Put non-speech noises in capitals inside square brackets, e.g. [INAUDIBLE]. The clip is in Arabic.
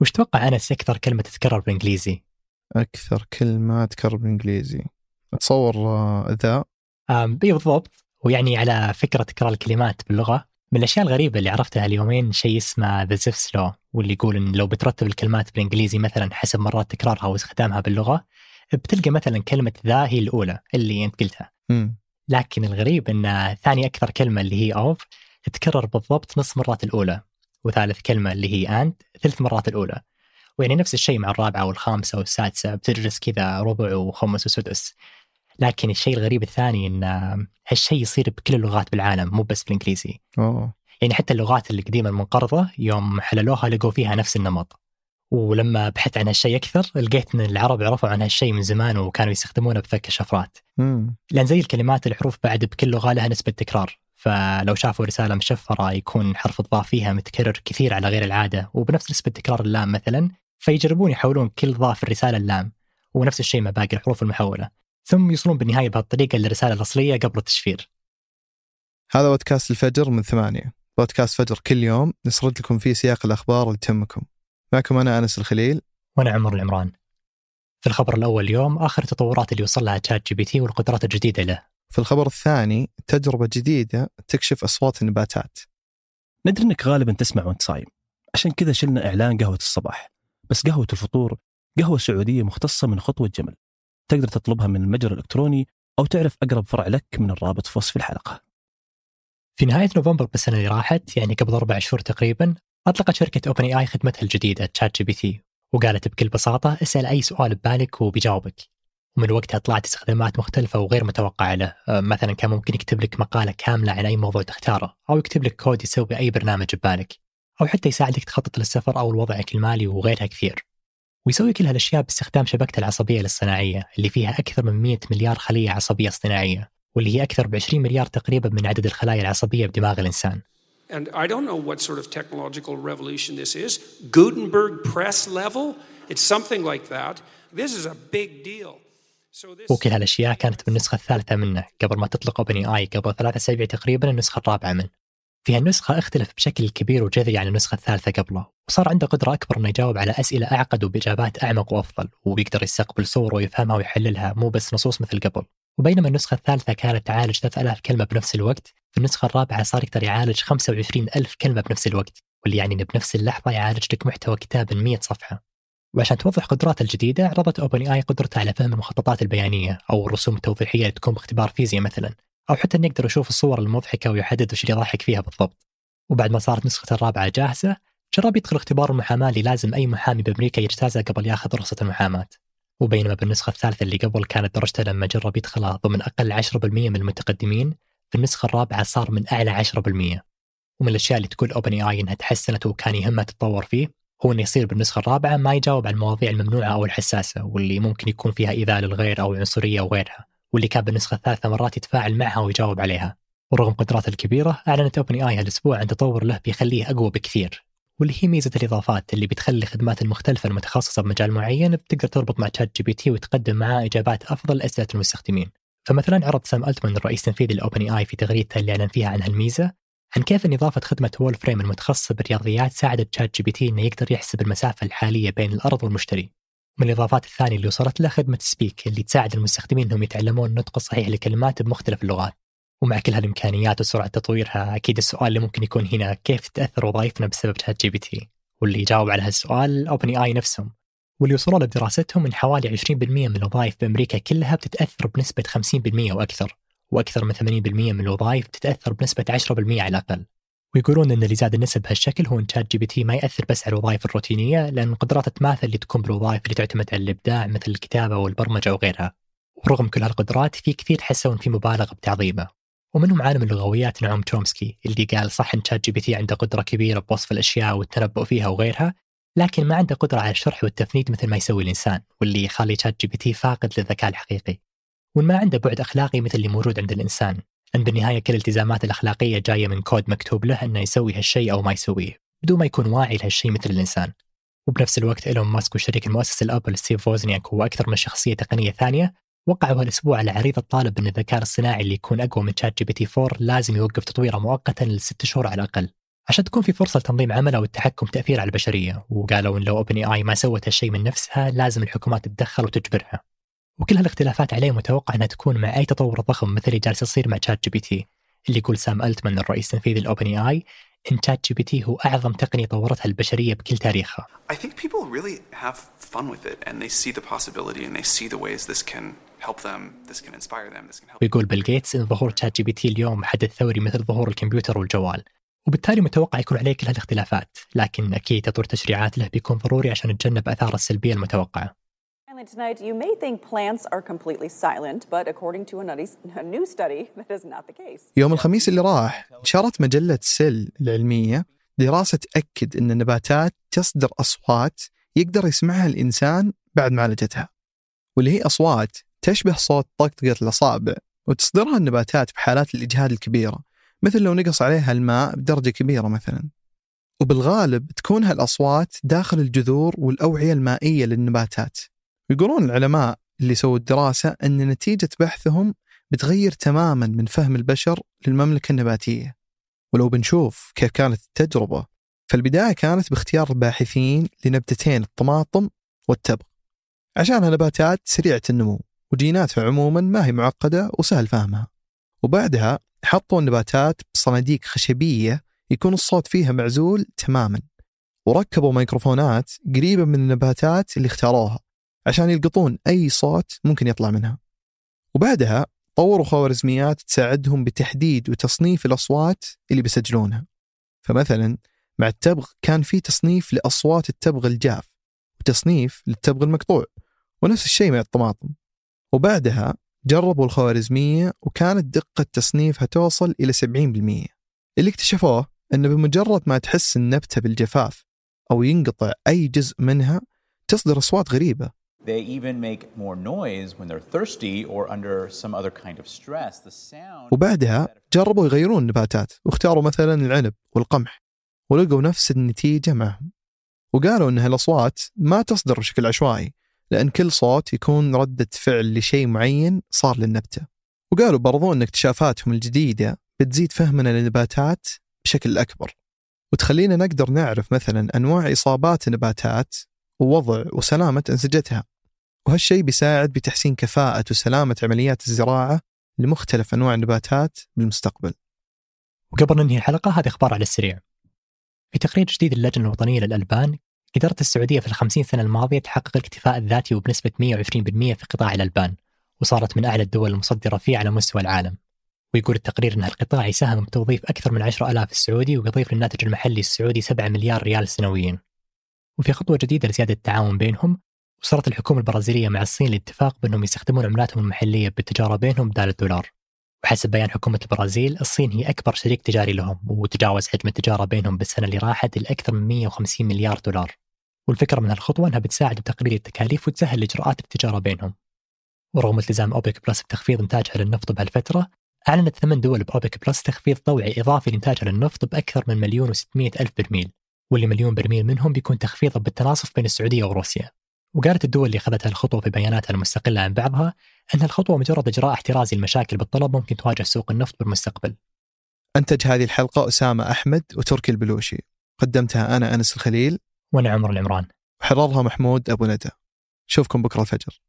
وش تتوقع أنس أكثر كلمة تتكرر بالإنجليزي؟ أكثر كلمة تكرر بالإنجليزي. أتصور آه، the. بالضبط. ويعني على فكرة تكرار الكلمات باللغة. من الأشياء الغريبة اللي عرفتها اليومين شيء اسمه the Zipf's law واللي يقول إن لو بترتب الكلمات بالإنجليزي مثلا حسب مرات تكرارها واستخدامها باللغة بتلقى مثلا كلمة the هي الأولى اللي أنت قلتها. مم. لكن الغريب إن ثاني أكثر كلمة اللي هي of تتكرر بالضبط نص مرات الأولى. وثالث كلمة اللي هي اند ثلث مرات الأولى. ويعني نفس الشيء مع الرابعة والخامسة والسادسة بتدرس كذا ربع وخمس وسدس. لكن الشيء الغريب الثاني إن هالشيء يصير بكل اللغات بالعالم مو بس بالإنجليزي. أوه. يعني حتى اللغات القديمه المنقرضه يوم حللوها لقوا فيها نفس النمط. ولما بحثت عن هالشيء أكثر لقيت إن العرب عرفوا عن هالشيء من زمان وكانوا يستخدمونه بفك الشفرات. مم. لأن زي الكلمات الحروف بعد بكل لغة لها نسبة تكرار. فلو شافوا رسالة مشفرة يكون حرف الضاء فيها متكرر كثير على غير العادة وبنفس نسبة تكرار اللام مثلا فيجربون يحولون كل ضاد في الرسالة اللام ونفس الشيء مع باقي الحروف المحولة ثم يوصلون بالنهاية بهالطريقة للرسالة الأصلية قبل التشفير. هذا بودكاست الفجر من ثمانية. بودكاست فجر كل يوم نسرد لكم فيه سياق الأخبار اللي تهمكم. معكم أنا أنس الخليل. وأنا عمر العمران. في الخبر الأول اليوم آخر التطورات اللي وصل لها ChatGPT والقدرات الجديدة له. في الخبر الثاني تجربة جديدة تكشف أصوات النباتات. ندري إنك غالبا تسمع وأنت صايم. عشان كذا شلنا إعلان قهوة الصباح. بس قهوة الفطور قهوة سعودية مختصة من خطوة جمل. تقدر تطلبها من المتجر الإلكتروني أو تعرف أقرب فرع لك من الرابط في وصف الحلقة. في نهاية نوفمبر بالسنة اللي راحت يعني قبل أربع شهور تقريبا أطلقت شركة OpenAI خدمتها الجديدة ChatGPT وقالت بكل بساطة اسأل أي سؤال ببالك وبيجاوبك ومن وقتها طلعت استخدامات مختلفة وغير متوقعة له أه، مثلا كان ممكن يكتب لك مقالة كاملة عن أي موضوع تختاره أو يكتب لك كود يسوي أي برنامج ببالك أو حتى يساعدك تخطط للسفر أو لوضعك المالي وغيرها كثير ويسوي كل هالأشياء باستخدام شبكته العصبية الاصطناعية اللي فيها أكثر من 100 مليار خلية عصبية اصطناعية واللي هي أكثر ب 20 مليار تقريبا من عدد الخلايا العصبية بدماغ الإنسان And I don't know what sort of technological revolution this is. Gutenberg press level? It's something like that. This is a big deal. وكل هالاشياء كانت بالنسخة الثالثة منه قبل ما تطلق اوبن آي قبل ثلاث أسابيع تقريبا النسخة الرابعة منه. في هالنسخه اختلف بشكل كبير وجذري عن النسخة الثالثة قبله، وصار عنده قدرة أكبر إنه يجاوب على أسئلة أعقد وبإجابات أعمق وأفضل، وبيقدر يستقبل صور ويفهمها ويحللها مو بس نصوص مثل قبل. وبينما النسخة الثالثة كانت تعالج 3000 كلمة بنفس الوقت، في النسخة الرابعة صار يقدر يعالج 25000 كلمة بنفس الوقت، واللي يعني إنه بنفس اللحظة يعالج لك محتوى كتاب من 100 صفحة. وعشان توضح قدراته الجديدة عرضت اوبن اي قدرته على فهم المخططات البيانية أو الرسوم التوضيحية اللي تكون باختبار فيزياء مثلا أو حتى إنه يقدر يشوف الصور المضحكة ويحدد وش اللي يضحك فيها بالضبط. وبعد ما صارت نسخة الرابعة جاهزة جرب يدخل اختبار المحاماة اللي لازم أي محامي بأمريكا يجتازه قبل ياخذ رخصة المحاماة. وبينما بالنسخة الثالثة اللي قبل كانت درجته لما جرب يدخلها ضمن أقل 10% من المتقدمين في النسخة الرابعة صار من أعلى 10% ومن الأشياء اللي تقول اوبن اي إنها تحسنت وكان يهمها تتطور فيه هو إنه يصير بالنسخة الرابعة ما يجاوب عن المواضيع الممنوعة أو الحساسة واللي ممكن يكون فيها ايذاء للغير أو عنصرية وغيرها واللي كان بالنسخة الثالثة مرات يتفاعل معها ويجاوب عليها. ورغم قدراته الكبيرة أعلنت OpenAI هالاسبوع عن تطور له بيخليه أقوى بكثير. واللي هي ميزة الإضافات اللي بتخلي الخدمات المختلفه المتخصصة بمجال معين بتقدر تربط مع ChatGPT وتقدم معاه إجابات أفضل لأسئلة المستخدمين. فمثلا عرض سام ألتمان الرئيس التنفيذي ل OpenAI في تغريدته اللي أعلن فيها عن هالميزة. عن كيف إن إضافة خدمة Wolfram المتخصصة بالرياضيات ساعدت ChatGPT إنه يقدر يحسب المسافة الحالية بين الأرض والمشتري. من الإضافات الثانية اللي وصلت له خدمة Speak اللي تساعد المستخدمين إنهم يتعلمون النطق الصحيح لكلمات بمختلف اللغات. ومع كل هالإمكانيات وسرعة تطويرها أكيد السؤال اللي ممكن يكون هنا كيف تتاثر وظائفنا بسبب ChatGPT؟ واللي يجاوب على هالسؤال OpenAI نفسهم. واللي وصلوا له بدراستهم إن حوالي 20% من الوظائف بأمريكا كلها بتتأثر بنسبة 50% وأكثر. وأكثر من 80% من الوظائف تتأثر بنسبة 10% على الأقل. ويقولون إن اللي زاد النسب بهالشكل هو إن ChatGPT ما يأثر بس على الوظائف الروتينية لأن قدراته تماثل اللي تكون بالوظائف اللي تعتمد على الإبداع مثل الكتابة والبرمجة وغيرها. ورغم كل هالقدرات في كثير حسوا إن في مبالغة بتعظيمه. ومنهم عالم اللغويات نعوم تشومسكي اللي قال صح إن ChatGPT عنده قدرة كبيرة بوصف الأشياء والتنبؤ فيها وغيرها لكن ما عنده قدرة على الشرح والتفنيد مثل ما يسوي الإنسان واللي يخلي ChatGPT فاقد للذكاء الحقيقي. وان ما عنده بعد أخلاقي مثل اللي موجود عند الإنسان. أن بالنهاية كل الالتزامات الأخلاقية جاية من كود مكتوب له أنه يسوي هالشيء أو ما يسويه بدون ما يكون واعي لهالشيء مثل الإنسان. وبنفس الوقت إيلون ماسك والشريك المؤسس ل Apple ستيف ووزنياك وأكثر من شخصية تقنية ثانية وقعوا هالأسبوع على عريضة تطالب أن الذكاء الصناعي اللي يكون أقوى من ChatGPT 4 لازم يوقف تطويره مؤقتا لست شهور على الأقل. عشان تكون في فرصة لتنظيم عملها والتحكم بتأثير على البشرية وقالوا إن لو OpenAI ما سوت هالشيء من نفسها لازم الحكومات تتدخل وتجبرها. وكل هالاختلافات عليه متوقع أنها تكون مع أي تطور ضخم مثل اللي جالس يصير مع ChatGPT اللي يقول سام ألتمان الرئيس التنفيذي ل OpenAI إن تشات جي بي تي هو أعظم تقنية طورتها البشرية بكل تاريخها. I think people really have fun with it and they see the possibility and they see the ways this can help them, this can inspire them, this can help. ويقول بيل جيتس إن ظهور تشات جي بي تي اليوم حدث ثوري مثل ظهور الكمبيوتر والجوال. وبالتالي متوقع يكون عليه كل هالاختلافات، لكن أكيد تطوير تشريعات له بيكون ضروري عشان نتجنب آثاره السلبية المتوقعة. Finally, tonight, you may think plants are completely silent, but according to a new study, [LAUGHS] that is not the case. يوم الخميس اللي راح نشرت مجلة سيل العلمية دراسة تأكد أن النباتات تصدر أصوات يقدر يسمعها الإنسان بعد معالجتها واللي هي أصوات تشبه صوت طقطقة الأصابع وتصدرها النباتات بحالات الإجهاد الكبيرة مثل لو نقص عليها الماء بدرجة كبيرة مثلا وبالغالب تكون هالأصوات داخل الجذور والأوعية المائية للنباتات ويقولون العلماء اللي سووا الدراسة أن نتيجة بحثهم بتغير تماما من فهم البشر للمملكة النباتية. ولو بنشوف كيف كانت التجربة فالبداية كانت باختيار الباحثين لنبتتين الطماطم والتبغ. عشانها نباتات سريعة النمو وجيناتها عموما ما هي معقدة وسهل فهمها. وبعدها حطوا النباتات بصناديق خشبية يكون الصوت فيها معزول تماما. وركبوا ميكروفونات قريبة من النباتات اللي اختاروها. عشان يلقطون أي صوت ممكن يطلع منها. وبعدها طوروا خوارزميات تساعدهم بتحديد وتصنيف الأصوات اللي بيسجلونها. فمثلا مع التبغ كان في تصنيف لأصوات التبغ الجاف وتصنيف للتبغ المقطوع ونفس الشيء مع الطماطم. وبعدها جربوا الخوارزمية وكانت دقة تصنيفها توصل إلى 70% اللي اكتشفوه أن بمجرد ما تحس النبتة بالجفاف أو ينقطع أي جزء منها تصدر أصوات غريبة. They even make more noise when they're thirsty or under some other kind of stress. The sound. وبعدها جربوا يغيرون النباتات واختاروا مثلا العنب والقمح ولقوا نفس النتيجة معهم وقالوا أن هالأصوات ما تصدر بشكل عشوائي لأن كل صوت يكون ردة فعل لشيء معين صار للنبتة وقالوا برضو أن اكتشافاتهم الجديدة بتزيد فهمنا للنباتات بشكل أكبر وتخلينا نقدر نعرف مثلا أنواع إصابات النباتات ووضع وسلامة أنسجتها وهالشيء بيساعد بتحسين كفاءة وسلامة عمليات الزراعة لمختلف أنواع النباتات بالمستقبل. وقبل ننهي الحلقة هذه أخبار على السريع. في تقرير جديد للجنة الوطنية للألبان قدرت السعودية في الخمسين سنة الماضية تحقق الاكتفاء الذاتي وبنسبة 120% في قطاع الألبان وصارت من أعلى الدول المصدرة فيه على مستوى العالم. ويقول التقرير أن القطاع يساهم بتوظيف أكثر من 10000 السعودي ويضيف للناتج المحلي السعودي 7 مليار ريال سنويا. وفي خطوة جديدة لزيادة التعاون بينهم وصلت الحكومة البرازيلية مع الصين لاتفاق بأنهم يستخدمون عملاتهم المحلية بالتجارة بينهم بدال الدولار. وحسب بيان حكومة البرازيل الصين هي أكبر شريك تجاري لهم وتجاوز حجم التجارة بينهم بالسنة اللي راحت لأكثر من 150 مليار دولار. والفكرة من هالخطوة أنها بتساعد بتقليل التكاليف وتسهل إجراءات التجارة بينهم. ورغم التزام أوبك بلس بتخفيض إنتاجها للنفط بهالفترة أعلنت ثمان دول بأوبك بلس تخفيض طوعي إضافي لإنتاجها للنفط بأكثر من مليون وستمائة ألف برميل واللي مليون برميل منهم بيكون تخفيضا بالتناصف بين السعودية وروسيا وقالت الدول اللي أخذت هالخطوة في بياناتها المستقلة عن بعضها أن الخطوة مجرد إجراء احترازي لمشاكل بالطلب ممكن تواجه سوق النفط بالمستقبل. أنتج هذه الحلقة أسامة أحمد وتركي البلوشي. قدمتها أنا أنس الخليل. وأنا عمر العمران. وحررها محمود أبو ندى. شوفكم بكرة الفجر.